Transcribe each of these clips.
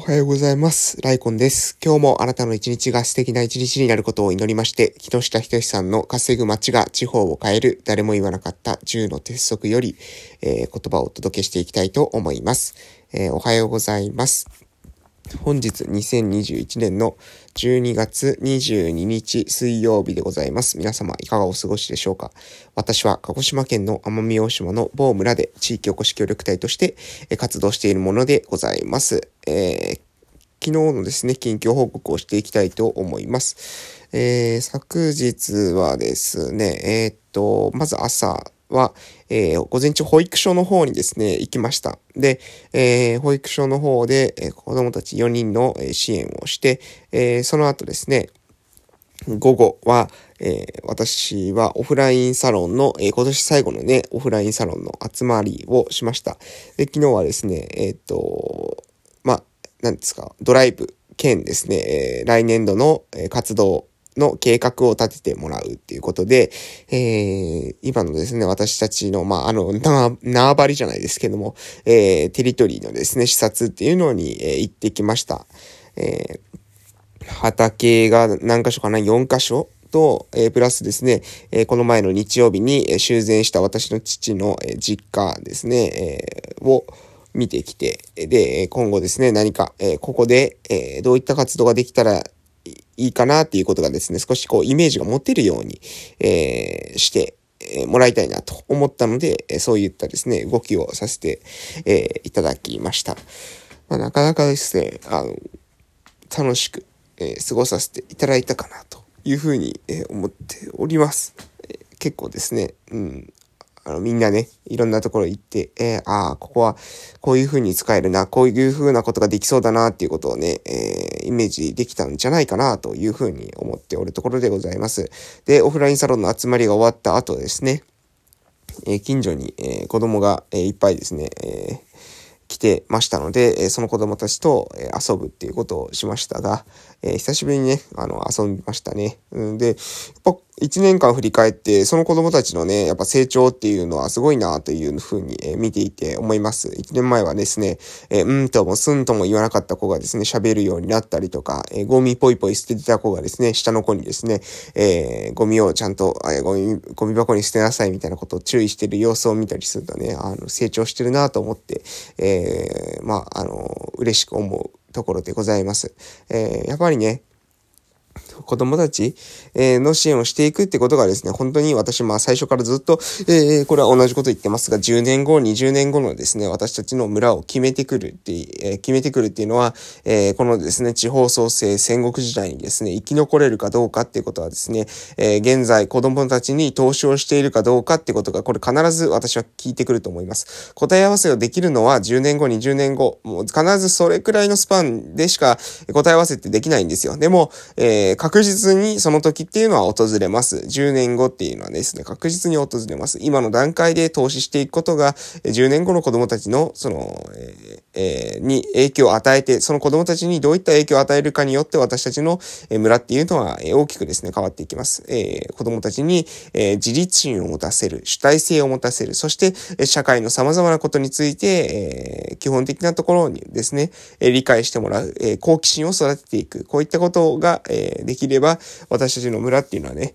おはようございます。ライコンです。今日もあなたの一日が素敵な一日になることを祈りまして、木下仁さんの稼ぐ街が地方を変える誰も言わなかった銃の鉄則より、えー、言葉をお届けしていきたいと思います。えー、おはようございます。本日2021年の12月22日水曜日でございます。皆様いかがお過ごしでしょうか？私は鹿児島県の奄美大島の某村で地域おこし協力隊として活動しているものでございます。えー、昨日のですね、近況報告をしていきたいと思います。えー、昨日はですね、えー、っと、まず朝、は、えー、午前中保育所の方にですね、行きました。で、えー、保育所の方で、えー、子供たち4人の支援をして、えその後ですね、午後は、え私はオフラインサロンの、え今年最後のね、オフラインサロンの集まりをしました。で、昨日はですね、えっと、まあ、何ですか、ドライブ兼ですね、え来年度の活動の計画を立ててもらうっていうことで、えー、今のですね、私たちの、まあ、あの、縄張りじゃないですけども、えー、テリトリーのですね、視察っていうのに、えー、行ってきました。えー、畑が何箇所かな ?4 箇所と、えー、プラスですね、えー、この前の日曜日に、修繕した私の父の、実家ですね、えー、を、見てきて、で、今後ですね、何か、えー、ここで、えー、どういった活動ができたらいいかなっていうことがですね、少しこうイメージが持てるように、えー、してもらいたいなと思ったので、そういったですね、動きをさせて、えー、いただきました。まあ、なかなかですね、あの、楽しく、えー、過ごさせていただいたかなというふうに、えー、思っております。え、結構ですね、うん、あの、みんなね、いろんなところ行って、えー、ああ、ここはこういう風に使えるな、こういう風なことができそうだなっていうことをね、えー、イメージできたんじゃないかなという風に思っておるところでございます。で、オフラインサロンの集まりが終わった後ですね、えー、近所に、えー、子供が、えー、いっぱいですね、えー、来てましたので、えその子供たちと、え遊ぶっていうことをしましたが、え久しぶりにね、あの、遊びましたね。うん、で、やっぱ1年間振り返って、その子供たちのね、やっぱ成長っていうのはすごいなというふうに、え見ていて思います。1年前はですね、えうんともすんとも言わなかった子がですね、喋るようになったりとか、えゴミポイポイ捨ててた子がですね、下の子にですね、えー、ゴミをちゃんと、えゴミ、ゴミ箱に捨てなさいみたいなことを注意してる様子を見たりするとね、あの、成長してるなと思って、えー、まあ、あの、嬉しく思うところでございます。えー、やっぱりね、子供たちの支援をしていくってことがですね、本当に私、まあ最初からずっと、えー、これは同じこと言ってますが、10年後、20年後のですね、私たちの村を決めてくるって、えー、決めてくるっていうのは、えー、このですね、地方創生戦国時代にですね、生き残れるかどうかっていうことはですね、え現在子供たちに投資をしているかどうかってことが、これ必ず私は聞いてくると思います。答え合わせをできるのは10年後、20年後、もう必ずそれくらいのスパンでしか答え合わせってできないんですよ。でも、え確確実にその時っていうのは訪れます。10年後っていうのはですね、確実に訪れます。今の段階で投資していくことが、10年後の子供たちの、その、えー、に影響を与えて、その子供たちにどういった影響を与えるかによって私たちの村っていうのは大きくですね、変わっていきます。えー、子供たちに、えー、自立心を持たせる、主体性を持たせる、そして社会の様々なことについて、えー、基本的なところにですね、理解してもらう、えー、好奇心を育てていく、こういったことが、えー、できれば、私たちの村っていうのはね、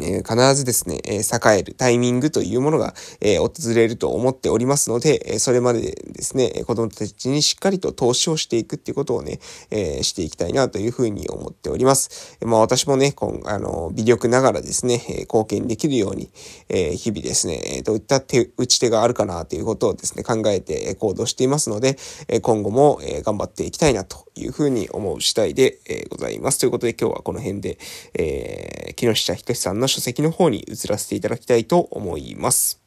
え、必ずですね、え、栄えるタイミングというものが、え、訪れると思っておりますので、えそれまでですね、子供たちにしっかりと投資をしていくっていうことをね、えしていきたいなというふうに思っております。えまあ私もね、今あの、微力ながらですね、え貢献できるように、え日々ですね、どういった手、打ち手があるかなということをですね、考えて行動していますので、え今後も、え頑張っていきたいなというふうに思う次第で、えございます。ということで今日はこの辺で、え木下仁さんのの書籍の方に移らせていただきたいと思います。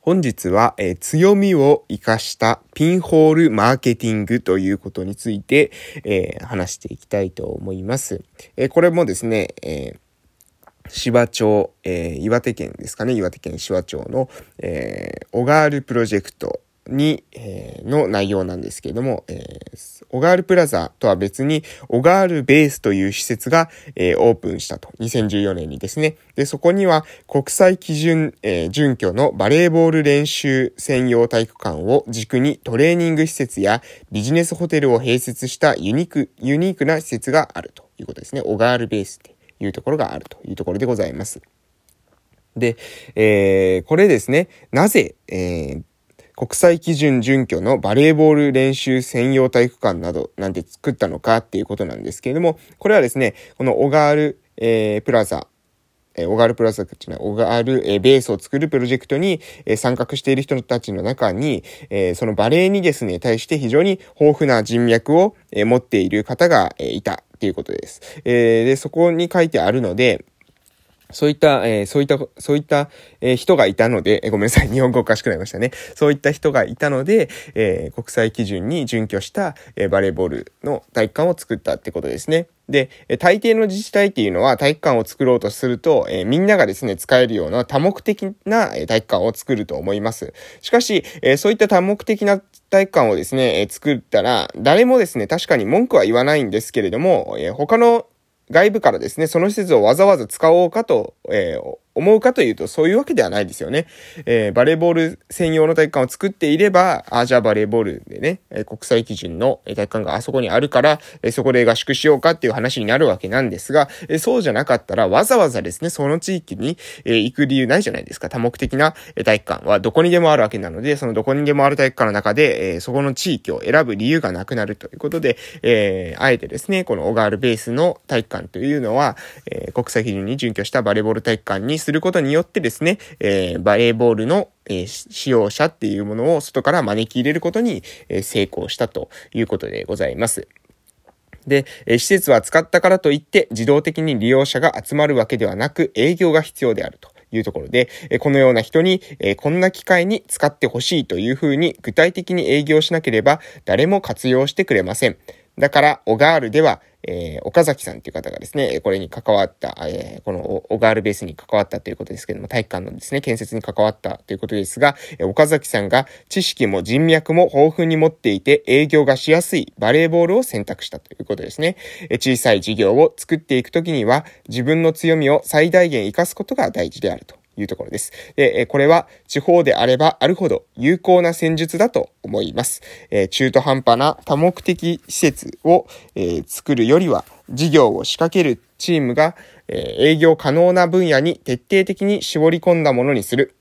本日は、えー、強みを活かしたピンホールマーケティングということについて、えー、話していきたいと思います。えー、これもですね、え芝町、え岩手県ですかね、岩手県芝町の、えー、オガールプロジェクトに、えー、の内容なんですけれども、えー、オガールプラザとは別に、オガールベースという施設が、えー、オープンしたと。2014年にですね。で、そこには国際基準、えー、準拠のバレーボール練習専用体育館を軸にトレーニング施設やビジネスホテルを併設したユニーク、ユニークな施設があるということですね。オガールベースっていうところがあるというところでございます。で、えー、これですね、なぜ、えー、国際基準準拠のバレーボール練習専用体育館などなんて作ったのかっていうことなんですけれども、これはですね、このオガール、えー、プラザ、えオガールプラザっていうのは、オガール、えベースを作るプロジェクトに、え参画している人たちの中に、えそのバレーにですね、対して非常に豊富な人脈を、え持っている方が、えいたっていうことです。えで、そこに書いてあるので、そういった、えー、そういった、そういった、えー、人がいたので、えー、ごめんなさい、日本語おかしくなりましたね。そういった人がいたので、え国際基準に準拠した、えバレーボールの体育館を作ったってことですね。で、大抵の自治体っていうのは体育館を作ろうとすると、えみんながですね、使えるような多目的な体育館を作ると思います。しかし、えそういった多目的な体育館をですね、え作ったら、誰もですね、確かに文句は言わないんですけれども、え他の外部からですね、その施設をわざわざ使おうかと、えー、思うかというと、そういうわけではないですよね。えー、バレーボール専用の体育館を作っていれば、あ、じゃあバレーボールでね、え国際基準の体育館があそこにあるから、えそこで合宿しようかっていう話になるわけなんですが、えそうじゃなかったら、わざわざですね、その地域に、え行く理由ないじゃないですか。多目的な体育館はどこにでもあるわけなので、そのどこにでもある体育館の中で、えそこの地域を選ぶ理由がなくなるということで、えあえてですね、このオガールベースの体育館というのは、え国際基準に準拠したバレーボール体育館にすることによってですね、えー、バレーボールの、えー、使用者っていうものを外から招き入れることに、え、成功したということでございます。で、え施設は使ったからといって自動的に利用者が集まるわけではなく営業が必要であると。いうところで、このような人に、こんな機会に使ってほしいというふうに具体的に営業しなければ誰も活用してくれません。だから、オガールでは、えー、岡崎さんという方がですね、これに関わった、えー、このオガールベースに関わったということですけども、体育館のですね、建設に関わったということですが、えー、岡崎さんが知識も人脈も豊富に持っていて営業がしやすいバレーボールを選択したということですね。えー、小さい事業を作っていくときには、自分の強みを最大限活かすことが大事であると。いうところです。で、これは地方であればあるほど有効な戦術だと思います。え中途半端な多目的施設を、え作るよりは事業を仕掛けるチームが、え営業可能な分野に徹底的に絞り込んだものにする。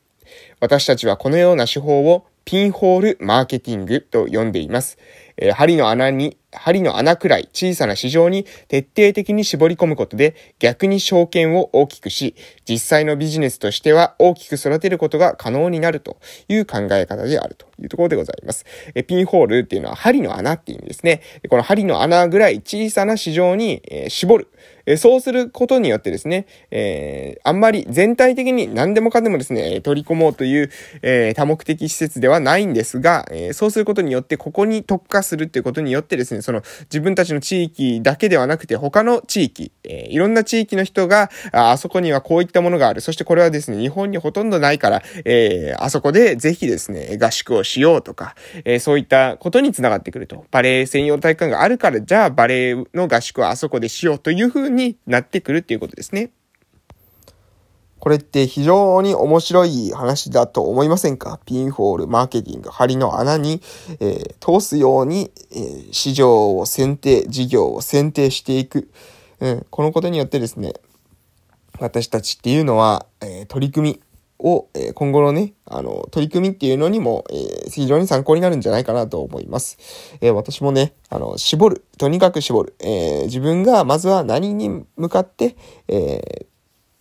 私たちはこのような手法をピンホールマーケティングと呼んでいます。え、針の穴に、針の穴くらい小さな市場に徹底的に絞り込むことで逆に証券を大きくし、実際のビジネスとしては大きく育てることが可能になるという考え方であるというところでございます。えピンホールっていうのは針の穴っていう意味ですね。この針の穴ぐらい小さな市場に、え、絞る。えそうすることによってですね、えー、あんまり全体的に何でもかんでもですね、取り込もうという、えー、多目的施設ではないんですが、えー、そうすることによってここに特化するっていうことによってですね、その自分たちの地域だけではなくて他の地域、えいろんな地域の人があ、あそこにはこういったものがある。そしてこれはですね、日本にほとんどないから、えあそこでぜひですね、合宿をしようとか、えそういったことにつながってくると。バレエ専用体育館があるから、じゃあバレエの合宿はあそこでしようというふうになってくるっていうことですね。これって非常に面白い話だと思いませんか？ピンホール、マーケティング、針の穴に、えー、通すように、えー、市場を選定、事業を選定していく。うん、このことによってですね、私たちっていうのは、えー、取り組みを、え今後のね、あの、取り組みっていうのにも、え非常に参考になるんじゃないかなと思います。え私もね、あの、絞る。とにかく絞る。え自分がまずは何に向かって、え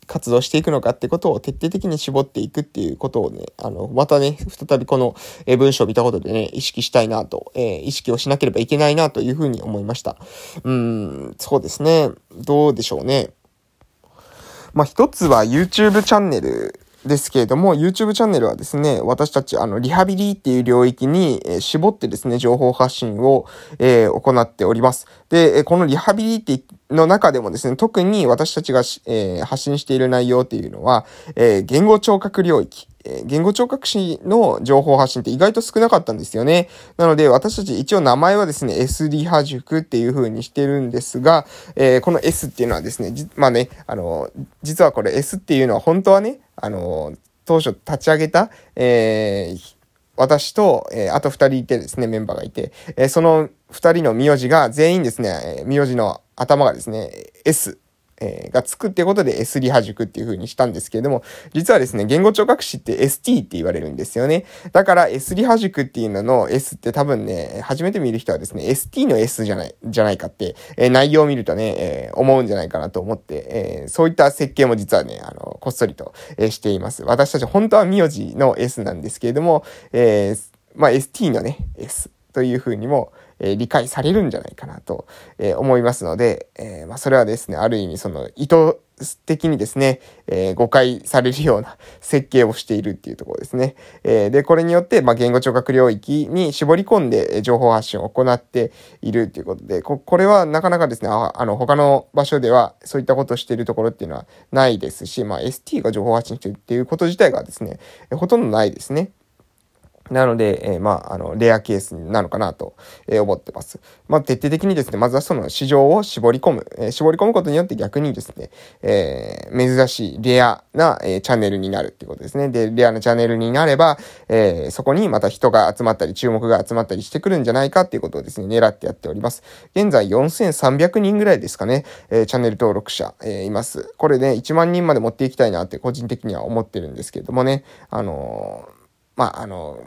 活動していくのかってことを徹底的に絞っていくっていうことをね、あの、またね、再びこの、文章を見たことでね、意識したいなと、えー、意識をしなければいけないなというふうに思いました。うん、そうですね。どうでしょうね。まあ、一つは YouTube チャンネルですけれども、YouTube チャンネルはですね、私たち、あの、リハビリっていう領域に、え、絞ってですね、情報発信を、えー、行っております。で、このリハビリっての中でもですね、特に私たちが、えー、発信している内容っていうのは、えー、言語聴覚領域、え言語聴覚士の情報発信って意外と少なかったんですよね。なので、私たち一応名前はですね、S リハ塾っていう風にしてるんですが、えー、この S っていうのはですね、まあね、あの、実はこれ S っていうのは本当はね、あの、当初立ち上げた、えー、私と、えー、あと二人いてですね、メンバーがいて、えー、その二人の名字が全員ですねえ、名字の頭がですね、S えー、がつくってことで S リハ塾っていう風にしたんですけれども、実はですね、言語聴覚士って ST って言われるんですよね。だから S リハ塾っていうのの S って多分ね、初めて見る人はですね、ST の S じゃない、じゃないかって、えー、内容を見るとね、えー、思うんじゃないかなと思って、えそういった設計も実はね、あの、こっそりと、えしています。私たち本当は名字の S なんですけれども、えまあ、ST のね、S という風にも、え理解されるんじゃないかなと、え思いますので、えま、それはですね、ある意味その意図的にですね、え、誤解されるような設計をしているっていうところですね。え、で、これによって、ま、言語聴覚領域に絞り込んで情報発信を行っているっていうことで、ここれはなかなかですね、ああの、他の場所ではそういったことをしているところっていうのはないですし、まあ、ST が情報発信してるっていうこと自体がですね、ほとんどないですね。なので、えー、まあ、あの、レアケースなのかなと、えー、思ってます。まあ、徹底的にですね、まずはその市場を絞り込む。えー、絞り込むことによって逆にですね、え珍しい、レアな、えチャンネルになるっていうことですね。で、レアなチャンネルになれば、えそこにまた人が集まったり、注目が集まったりしてくるんじゃないかっていうことをですね、狙ってやっております。現在4300人ぐらいですかね、えチャンネル登録者、えいます。これね、1万人まで持っていきたいなって個人的には思ってるんですけれどもね、あのまあ、あの、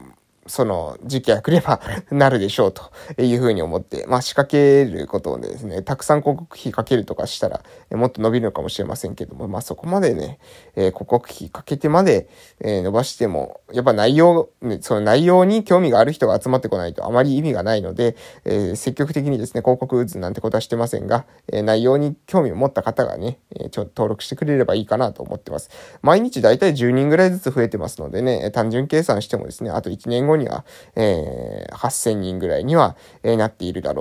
その時期が来れば なるでしょうというふうに思って、まあ仕掛けることでですね、たくさん広告費かけるとかしたら、もっと伸びるのかもしれませんけども、まあそこまでね、えー、広告費かけてまで、えー、伸ばしても、やっぱ内容、その内容に興味がある人が集まってこないとあまり意味がないので、えー、積極的にですね、広告打つなんてことはしてませんが、え内容に興味を持った方がね、えちょっと登録してくれればいいかなと思ってます。毎日だいたい10人ぐらいずつ増えてますのでね、単純計算してもですね、あと1年後後には、えー、8000人ぐらいには、えー、なっているだろう